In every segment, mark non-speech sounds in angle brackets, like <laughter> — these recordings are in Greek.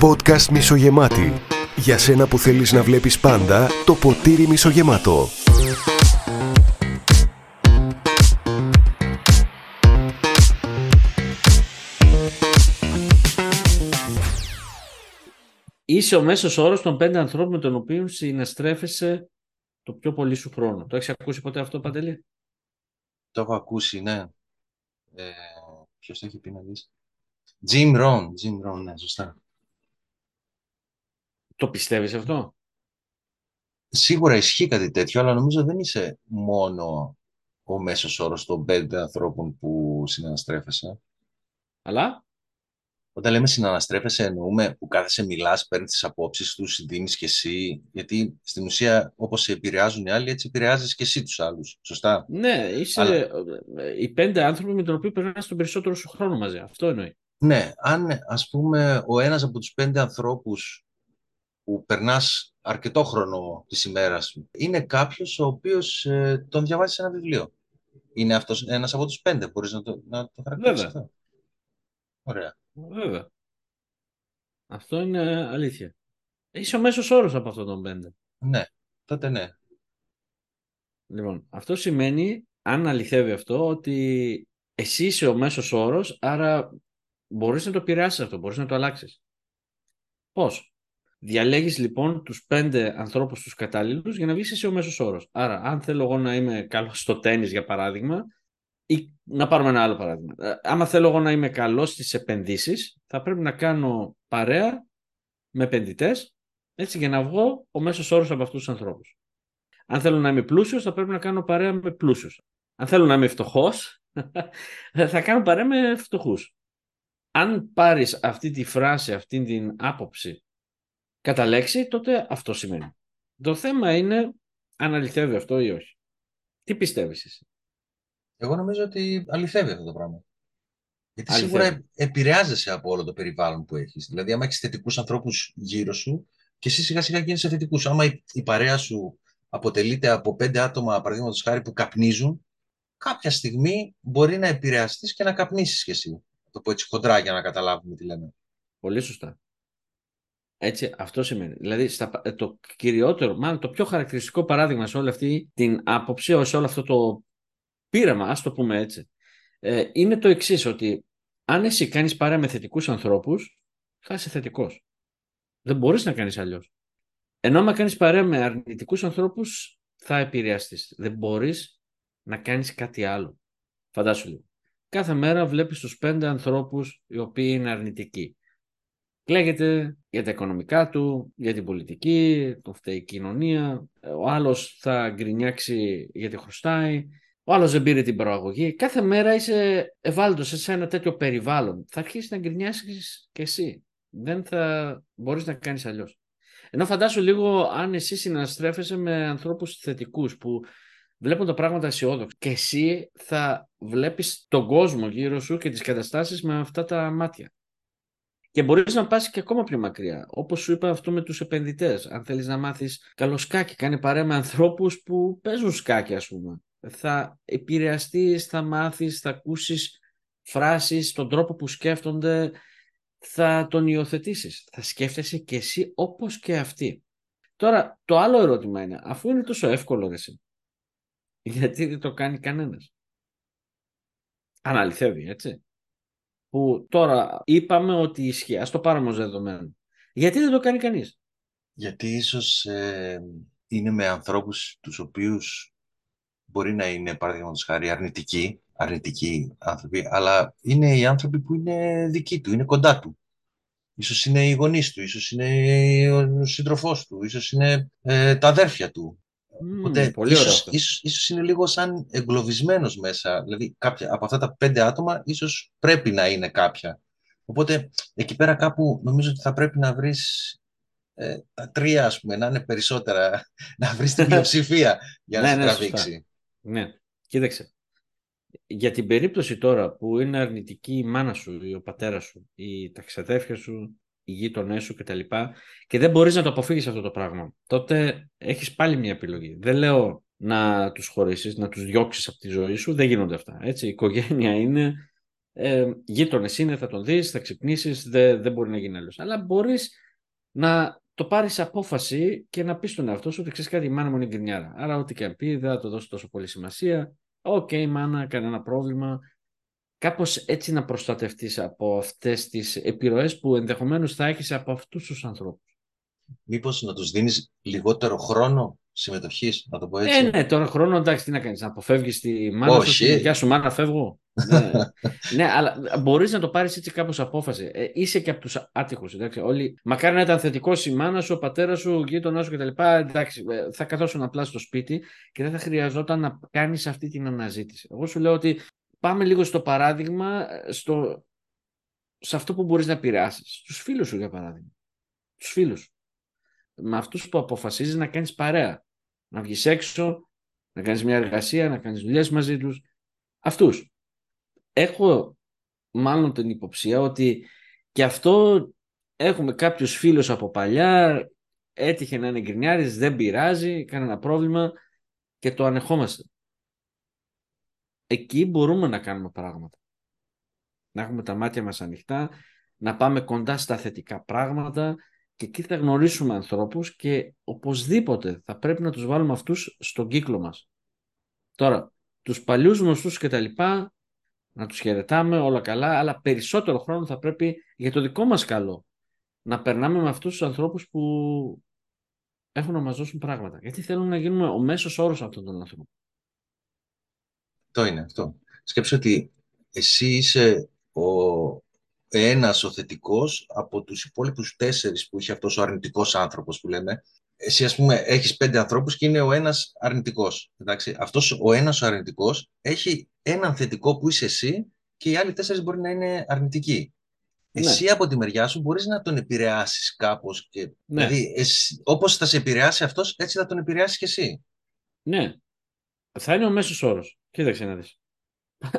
Podcast μισογεμάτη. Για σένα που θέλεις να βλέπεις πάντα το ποτήρι μισογεμάτο. Είσαι ο μέσος όρος των πέντε ανθρώπων με τον οποίο συναστρέφεσαι το πιο πολύ σου χρόνο. Το έχεις ακούσει ποτέ αυτό, Παντελή; Το έχω ακούσει, ναι. Ε, ποιος το έχει πει να δεις; Jim Rohn. Jim Rohn, ναι, σωστά. Το πιστεύεις αυτό; Σίγουρα ισχύει κάτι τέτοιο, αλλά νομίζω δεν είσαι μόνο ο μέσος όρος των πέντε ανθρώπων που συναναστρέφεσαι. Αλλά; Όταν λέμε συναναστρέφεσαι, εννοούμε που κάθεσαι, μιλάς, παίρνεις τις απόψεις τους, δίνεις και εσύ. Γιατί στην ουσία, όπως σε επηρεάζουν οι άλλοι, έτσι επηρεάζεις και εσύ τους άλλους. Σωστά; Ναι, είσαι Αλλά... οι πέντε άνθρωποι με τον οποίο περνάς τον περισσότερο σου χρόνο μαζί. Αυτό εννοεί. Ναι, αν ας πούμε ο ένας από τους πέντε ανθρώπους που περνάς αρκετό χρόνο της ημέρας σου είναι κάποιος ο οποίος ε, τον διαβάζεις ένα βιβλίο. Είναι αυτός ένας από τους πέντε. Μπορείς να το, να το χαρακτηρίσεις αυτό. Ωραία. Βέβαια. Αυτό είναι αλήθεια. Είσαι ο μέσος όρος από αυτόν τον πέντε. Ναι, τότε ναι. Λοιπόν, αυτό σημαίνει, αν αληθεύει αυτό, ότι εσύ είσαι ο μέσος όρος, άρα μπορείς να το επηρεάσεις αυτό, μπορείς να το αλλάξεις. Πώς; Διαλέγεις λοιπόν τους πέντε ανθρώπους τους κατάλληλους για να βγεις εσύ ο μέσος όρος. Άρα, αν θέλω εγώ να είμαι καλός στο τέννις, για παράδειγμα, ή να πάρουμε ένα άλλο παράδειγμα. Ε, άμα θέλω εγώ να είμαι καλός στις επενδύσεις, θα πρέπει να κάνω παρέα με επενδυτές, έτσι για να βγω ο μέσος όρος από αυτούς τους ανθρώπους. Αν θέλω να είμαι πλούσιος, θα πρέπει να κάνω παρέα με πλούσιους. Αν θέλω να είμαι φτωχός, <laughs> θα κάνω παρέα με φτωχούς. Αν πάρεις αυτή τη φράση, αυτή την άποψη κατά λέξη, τότε αυτό σημαίνει. Το θέμα είναι αν αληθεύει αυτό ή όχι. Τι πιστεύεις εσύ; Εγώ νομίζω ότι αληθεύει αυτό το πράγμα. Γιατί σίγουρα επηρεάζεσαι από όλο το περιβάλλον που έχεις. Δηλαδή, άμα έχεις θετικούς ανθρώπους γύρω σου και εσύ σιγά σιγά γίνεσαι θετικού. Άμα η, παρέα σου αποτελείται από πέντε άτομα, παραδείγματος χάρη, που καπνίζουν, κάποια στιγμή μπορεί να επηρεαστείς και να καπνίσεις κι εσύ. Το πω έτσι χοντρά για να καταλάβουμε τι λέμε. Πολύ σωστά. Έτσι, αυτό σημαίνει. Δηλαδή, στα, το κυριότερο, μάλλον το πιο χαρακτηριστικό παράδειγμα σε όλη αυτή την άποψη, σε όλο αυτό το πείραμα, ας το πούμε έτσι, ε, είναι το εξής ότι αν εσύ κάνεις παρέα με θετικούς ανθρώπους, θα είσαι θετικός. Δεν μπορείς να κάνεις αλλιώς. Ενώ αν κάνεις παρέα με αρνητικούς ανθρώπους, θα επηρεαστείς. Δεν μπορείς να κάνεις κάτι άλλο. Φαντάσου λίγο. Κάθε μέρα βλέπεις τους πέντε ανθρώπους οι οποίοι είναι αρνητικοί. Κλαίγεται για τα οικονομικά του, για την πολιτική, τον φταίει η κοινωνία. Ο άλλος θα γκρινιάξει γιατί χρωστάει. Ο άλλος δεν πήρε την προαγωγή. Κάθε μέρα είσαι ευάλωτος σε ένα τέτοιο περιβάλλον. Θα αρχίσεις να γκρινιάσει κι εσύ. Δεν θα μπορείς να κάνεις αλλιώς. Ενώ φαντάσου λίγο αν εσύ συναστρέφεσαι με ανθρώπους θετικούς που βλέπουν τα πράγματα αισιόδοξα και εσύ θα βλέπεις τον κόσμο γύρω σου και τις καταστάσεις με αυτά τα μάτια. Και μπορείς να πας και ακόμα πιο μακριά. Όπως σου είπα αυτό με τους επενδυτές. Αν θέλεις να μάθεις καλό σκάκι, κάνει παρέα με ανθρώπους που παίζουν σκάκι ας πούμε θα επηρεαστείς, θα μάθεις, θα ακούσεις φράσεις, τον τρόπο που σκέφτονται, θα τον υιοθετήσεις. Θα σκέφτεσαι και εσύ όπως και αυτοί. Τώρα, το άλλο ερώτημα είναι, αφού είναι τόσο εύκολο εσύ, γιατί δεν το κάνει κανένας; Αναλυθεύει, έτσι. Που τώρα είπαμε ότι ισχύει, ας το πάρουμε ως δεδομένο. Γιατί δεν το κάνει κανείς; Γιατί ίσως ε, είναι με ανθρώπους τους οποίους μπορεί να είναι, παραδείγματος χάρη, αρνητικοί, αρνητικοί άνθρωποι, αλλά είναι οι άνθρωποι που είναι δικοί του, είναι κοντά του. Ίσως είναι οι γονείς του, ίσως είναι ο σύντροφός του, ίσως είναι ε, τα αδέρφια του. Mm, Οπότε, πολύ ίσως, ίσως, ίσως, είναι λίγο σαν εγκλωβισμένος μέσα. Δηλαδή, κάποια, από αυτά τα πέντε άτομα, ίσως πρέπει να είναι κάποια. Οπότε, εκεί πέρα κάπου νομίζω ότι θα πρέπει να βρεις ε, τα τρία, ας πούμε, να είναι περισσότερα, <laughs> να βρεις την <laughs> πλειοψηφία για να ναι, σε ναι, τραβήξει. Ναι, κοίταξε. Για την περίπτωση τώρα που είναι αρνητική η μάνα σου ή ο πατέρας σου ή τα ξαδέρφια σου, οι γείτονές σου κτλ. Και δεν μπορείς να το αποφύγεις αυτό το πράγμα. Τότε έχεις πάλι μια επιλογή. Δεν λέω να τους χωρίσει, να τους διώξεις από τη ζωή σου. Δεν γίνονται αυτά. Έτσι. Η οικογένεια είναι Ε, Γείτονες είναι, θα τον δεις, θα ξυπνήσεις, δεν, δεν μπορεί να γίνει άλλος. Αλλά μπορείς να το πάρεις απόφαση και να πεις στον εαυτό σου ότι ξέρεις κάτι, η μάνα μου είναι γκρινιάρα. Άρα, ό,τι και αν πει, δεν θα το δώσω τόσο πολύ σημασία. Οκ, okay, μάνα, κανένα πρόβλημα. Κάπως έτσι να προστατευτείς από αυτές τις επιρροές που ενδεχομένως θα έχεις από αυτούς τους ανθρώπους. Μήπως να τους δίνεις λιγότερο χρόνο συμμετοχής, να το πω έτσι; Ε, ναι, τώρα χρόνο εντάξει, τι να κάνεις, να αποφεύγεις τη μάνα σου. Γεια σου, μάνα, φεύγω. Ναι. <laughs> ναι, αλλά μπορείς να το πάρεις έτσι κάπως απόφαση. Ε, είσαι και από τους άτυχους. Όλοι... Μακάρι να ήταν θετικός η μάνα σου, ο πατέρας σου, ο γείτονάς σου κτλ. Εντάξει, ε, θα καθόσουν απλά στο σπίτι και δεν θα χρειαζόταν να κάνεις αυτή την αναζήτηση. Εγώ σου λέω ότι πάμε λίγο στο παράδειγμα, ε, στο... σε αυτό που μπορείς να επηρεάσεις. Στου φίλους σου, για παράδειγμα. Τους φίλους με αυτούς που αποφασίζεις να κάνεις παρέα. Να βγεις έξω, να κάνεις μια εργασία, να κάνεις δουλειές μαζί τους. Αυτούς. Έχω μάλλον την υποψία ότι και αυτό έχουμε κάποιους φίλους από παλιά, έτυχε να είναι γκρινιάρης, δεν πειράζει, κανένα πρόβλημα και το ανεχόμαστε. Εκεί μπορούμε να κάνουμε πράγματα. Να έχουμε τα μάτια μας ανοιχτά, να πάμε κοντά στα θετικά πράγματα, και εκεί θα γνωρίσουμε ανθρώπους και οπωσδήποτε θα πρέπει να τους βάλουμε αυτούς στον κύκλο μας. Τώρα, τους παλιούς γνωστούς και τα λοιπά, να τους χαιρετάμε όλα καλά, αλλά περισσότερο χρόνο θα πρέπει για το δικό μας καλό να περνάμε με αυτούς τους ανθρώπους που έχουν να μας δώσουν πράγματα. Γιατί θέλουν να γίνουμε ο μέσος όρος αυτών των ανθρώπων. Αυτό είναι αυτό. Σκέψω ότι εσύ είσαι ο, ένας ο θετικός από τους υπόλοιπους τέσσερις που είχε αυτός ο αρνητικός άνθρωπος που λέμε. Εσύ ας πούμε έχεις πέντε ανθρώπους και είναι ο ένας αρνητικός. Εντάξει. Αυτός ο ένας ο αρνητικός έχει έναν θετικό που είσαι εσύ και οι άλλοι τέσσερις μπορεί να είναι αρνητικοί. Ναι. Εσύ από τη μεριά σου μπορείς να τον επηρεάσεις κάπως. Και, ναι. Δηλαδή, εσύ, όπως θα σε επηρεάσει αυτός, έτσι θα τον επηρεάσεις και εσύ. Ναι. Θα είναι ο μέσος όρος. Κοίταξε να δεις.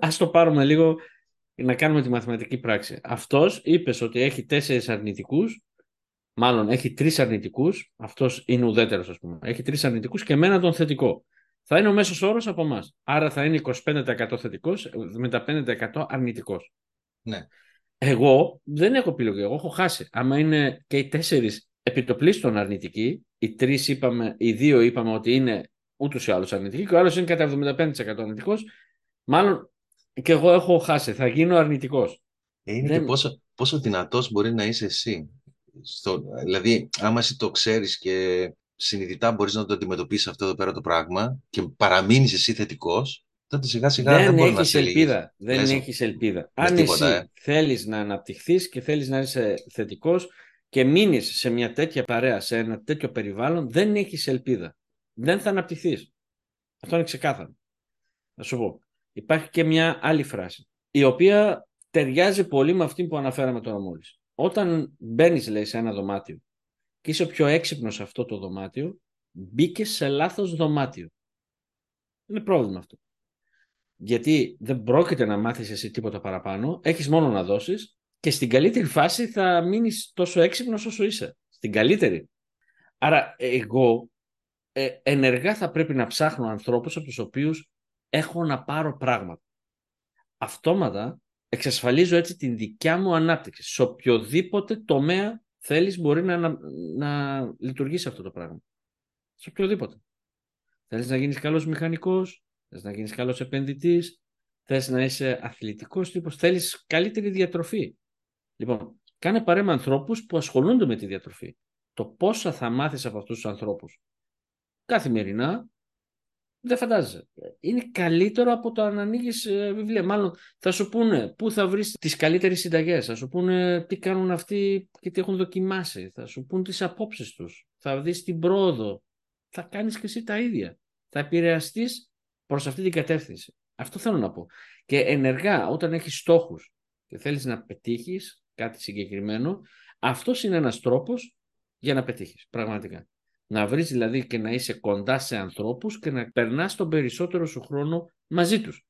Ας το πάρουμε λίγο να κάνουμε τη μαθηματική πράξη. Αυτός είπες ότι έχει τέσσερις αρνητικούς, μάλλον έχει τρεις αρνητικούς, αυτός είναι ουδέτερος ας πούμε, έχει τρεις αρνητικούς και εμένα τον θετικό. Θα είναι ο μέσος όρος από εμάς. Άρα θα είναι 25% θετικός με τα 5% αρνητικός. Ναι. Εγώ δεν έχω επιλογή, εγώ έχω χάσει. Άμα είναι και οι τέσσερις επιτοπλίστων αρνητικοί, οι τρεις είπαμε, οι δύο είπαμε ότι είναι ούτως ή άλλως αρνητικοί και ο άλλος είναι κατά 75% αρνητικός, μάλλον και εγώ έχω χάσει, θα γίνω αρνητικός. Ε, είναι και πόσο, πόσο δυνατός μπορεί να είσαι εσύ. Στο, δηλαδή, άμα εσύ το ξέρεις και συνειδητά μπορείς να το αντιμετωπίσεις αυτό εδώ πέρα το πράγμα και παραμείνεις εσύ θετικός, τότε σιγά σιγά δεν, δεν μπορεί να σε ελπίδα. Δεν Λες, έχεις ελπίδα. Αν τίποτα, εσύ ε. θέλεις να αναπτυχθείς και θέλεις να είσαι θετικός και μείνεις σε μια τέτοια παρέα, σε ένα τέτοιο περιβάλλον, δεν έχεις ελπίδα. Δεν θα αναπτυχθείς. Αυτό είναι ξεκάθαρο. Θα σου πω. Υπάρχει και μια άλλη φράση, η οποία ταιριάζει πολύ με αυτή που αναφέραμε τώρα μόλις. Όταν μπαίνεις, λέει, σε ένα δωμάτιο και είσαι πιο έξυπνος σε αυτό το δωμάτιο, μπήκες σε λάθος δωμάτιο. Είναι πρόβλημα αυτό. Γιατί δεν πρόκειται να μάθεις εσύ τίποτα παραπάνω, έχεις μόνο να δώσεις και στην καλύτερη φάση θα μείνεις τόσο έξυπνος όσο είσαι. Στην καλύτερη. Άρα εγώ ε, ενεργά θα πρέπει να ψάχνω ανθρώπους από τους οποίους έχω να πάρω πράγματα. Αυτόματα εξασφαλίζω έτσι την δικιά μου ανάπτυξη. Σε οποιοδήποτε τομέα θέλεις μπορεί να, να, να λειτουργήσει αυτό το πράγμα. Σε οποιοδήποτε. Θέλεις να γίνεις καλός μηχανικός, θέλεις να γίνεις καλός επενδυτής, θέλεις να είσαι αθλητικός τύπος, θέλεις καλύτερη διατροφή. Λοιπόν, κάνε παρέα με ανθρώπους που ασχολούνται με τη διατροφή. Το πόσα θα μάθεις από αυτούς τους ανθρώπους; Καθημερινά δεν φαντάζεσαι. Είναι καλύτερο από το να ανοίγεις ε, βιβλία. Μάλλον θα σου πούνε πού θα βρεις τις καλύτερες συνταγές. Θα σου πούνε τι κάνουν αυτοί και τι έχουν δοκιμάσει. Θα σου πούνε τις απόψεις τους. Θα δεις την πρόοδο. Θα κάνεις και εσύ τα ίδια. Θα επηρεαστείς προς αυτή την κατεύθυνση. Αυτό θέλω να πω. Και ενεργά, όταν έχεις στόχους και θέλεις να πετύχεις κάτι συγκεκριμένο, αυτός είναι ένας τρόπος για να πετύχεις. Πραγματικά. Να βρεις δηλαδή και να είσαι κοντά σε ανθρώπους και να περνάς τον περισσότερο σου χρόνο μαζί τους.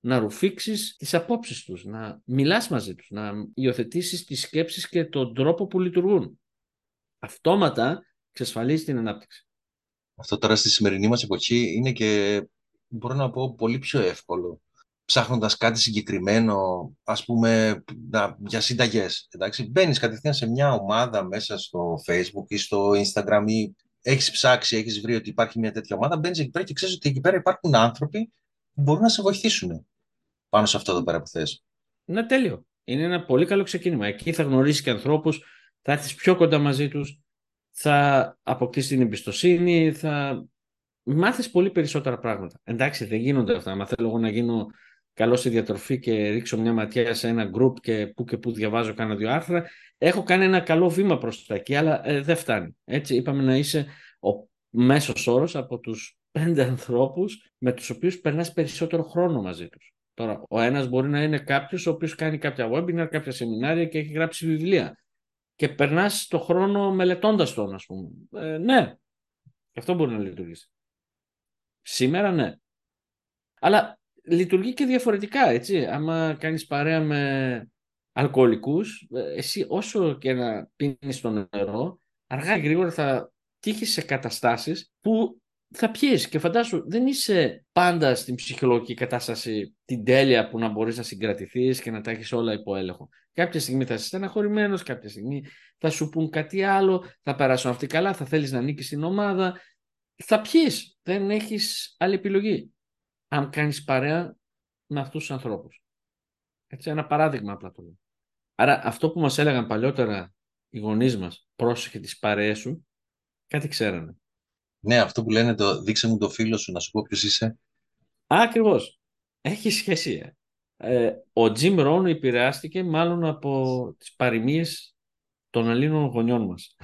Να ρουφήξεις τις απόψεις τους, να μιλάς μαζί τους, να υιοθετήσεις τις σκέψεις και τον τρόπο που λειτουργούν. Αυτόματα εξασφαλίζει την ανάπτυξη. Αυτό τώρα στη σημερινή μας εποχή είναι και, μπορώ να πω, πολύ πιο εύκολο. ψάχνοντας κάτι συγκεκριμένο, ας πούμε, να, για συνταγές. Εντάξει, μπαίνεις κατευθείαν σε μια ομάδα μέσα στο Facebook ή στο Instagram ή έχεις ψάξει, έχεις βρει ότι υπάρχει μια τέτοια ομάδα, μπαίνεις εκεί πέρα και ξέρεις ότι εκεί πέρα υπάρχουν άνθρωποι που μπορούν να σε βοηθήσουν πάνω σε αυτό εδώ πέρα που θες. Ναι, τέλειο. Είναι ένα πολύ καλό ξεκίνημα. Εκεί θα γνωρίσεις και ανθρώπους, θα έρθεις πιο κοντά μαζί τους, θα αποκτήσεις την εμπιστοσύνη, θα μάθεις πολύ περισσότερα πράγματα. Εντάξει, δεν γίνονται αυτά. Αν θέλω εγώ να γίνω καλό στη διατροφή και ρίξω μια ματιά σε ένα group και που και που διαβάζω κάνα δύο άρθρα, έχω κάνει ένα καλό βήμα προς τα εκεί, αλλά ε, δεν φτάνει. Έτσι είπαμε να είσαι ο μέσος όρος από τους πέντε ανθρώπους με τους οποίους περνάς περισσότερο χρόνο μαζί τους. Τώρα, ο ένας μπορεί να είναι κάποιος ο οποίος κάνει κάποια webinar, κάποια σεμινάρια και έχει γράψει βιβλία και περνάς το χρόνο μελετώντας τον, ας πούμε. Ε, ναι, αυτό μπορεί να λειτουργήσει. Σήμερα ναι. Αλλά λειτουργεί και διαφορετικά, έτσι. Άμα κάνεις παρέα με αλκοολικούς, ε, εσύ όσο και να πίνεις το νερό, αργά ή γρήγορα θα τύχεις σε καταστάσεις που θα πιείς και φαντάσου δεν είσαι πάντα στην ψυχολογική κατάσταση την τέλεια που να μπορείς να συγκρατηθείς και να τα έχεις όλα υπό έλεγχο. Κάποια στιγμή θα είσαι στεναχωρημένος, κάποια στιγμή θα σου πούν κάτι άλλο, θα περάσουν αυτοί καλά, θα θέλεις να νίκεις στην ομάδα. Θα πιείς, δεν έχεις άλλη επιλογή. Αν κάνεις παρέα με αυτούς τους ανθρώπους. Έτσι, ένα παράδειγμα απλά το λέω. Άρα αυτό που μας έλεγαν παλιότερα οι γονείς μας, πρόσεχε τις παρέες σου, κάτι ξέρανε. Ναι, αυτό που λένε το δείξε μου το φίλο σου να σου πω ποιος είσαι. Ακριβώς. Έχει σχέση. Ε, ο Jim Rohn επηρεάστηκε μάλλον από τις παροιμίες των Ελλήνων γονιών μας.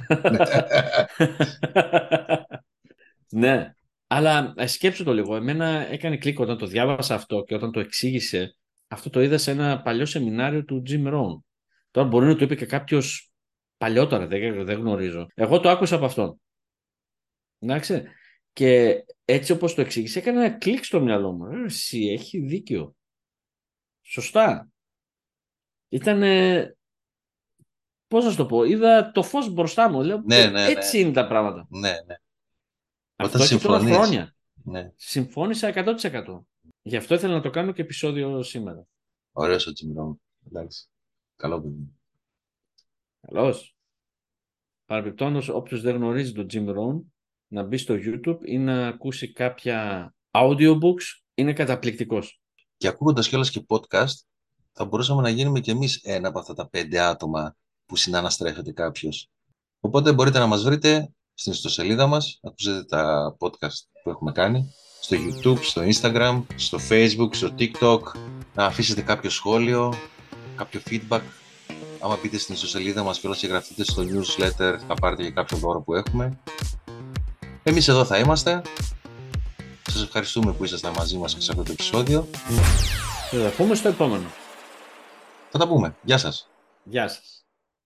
ναι, <laughs> αλλά ε, σκέψου το λίγο. Εμένα έκανε κλικ όταν το διάβασα αυτό και όταν το εξήγησε. Αυτό το είδα σε ένα παλιό σεμινάριο του Jim Rohn. Τώρα μπορεί να το είπε και κάποιος παλιότερα, δεν, δεν γνωρίζω. Εγώ το άκουσα από αυτόν. Εντάξει. Και έτσι όπως το εξήγησε, έκανε ένα κλικ στο μυαλό μου. Ε, εσύ έχει δίκιο. Σωστά. Ήταν. Πώς να το πω, είδα το φως μπροστά μου. Λέω, ναι, ναι, έτσι ναι. είναι τα πράγματα. Ναι, ναι. Αυτό έχει τώρα χρόνια. Ναι. Συμφώνησα 100%. Γι' αυτό ήθελα να το κάνω και επεισόδιο σήμερα. Ωραίος ο Τζιμρόν. Εντάξει. Καλό παιδί. Καλώς. Παραπιπτόντως, όποιος δεν γνωρίζει τον Jim Rohn, να μπει στο YouTube ή να ακούσει κάποια audiobooks, είναι καταπληκτικός. Και ακούγοντας κιόλας και podcast, θα μπορούσαμε να γίνουμε κι εμείς ένα από αυτά τα πέντε άτομα που συναναστρέφεται κάποιος. Οπότε μπορείτε να μας βρείτε στην ιστοσελίδα μας, να ακούσετε τα podcast που έχουμε κάνει, στο YouTube, στο Instagram, στο Facebook, στο TikTok, να αφήσετε κάποιο σχόλιο, κάποιο feedback. Άμα μπείτε στην ιστοσελίδα μας και γραφτείτε στο newsletter, θα πάρετε και κάποιο δώρο που έχουμε. Εμείς εδώ θα είμαστε. Σας ευχαριστούμε που ήσασταν μαζί μας σε αυτό το επεισόδιο. Θα τα πούμε στο επόμενο. Θα τα πούμε. Γεια σας. Γεια σας.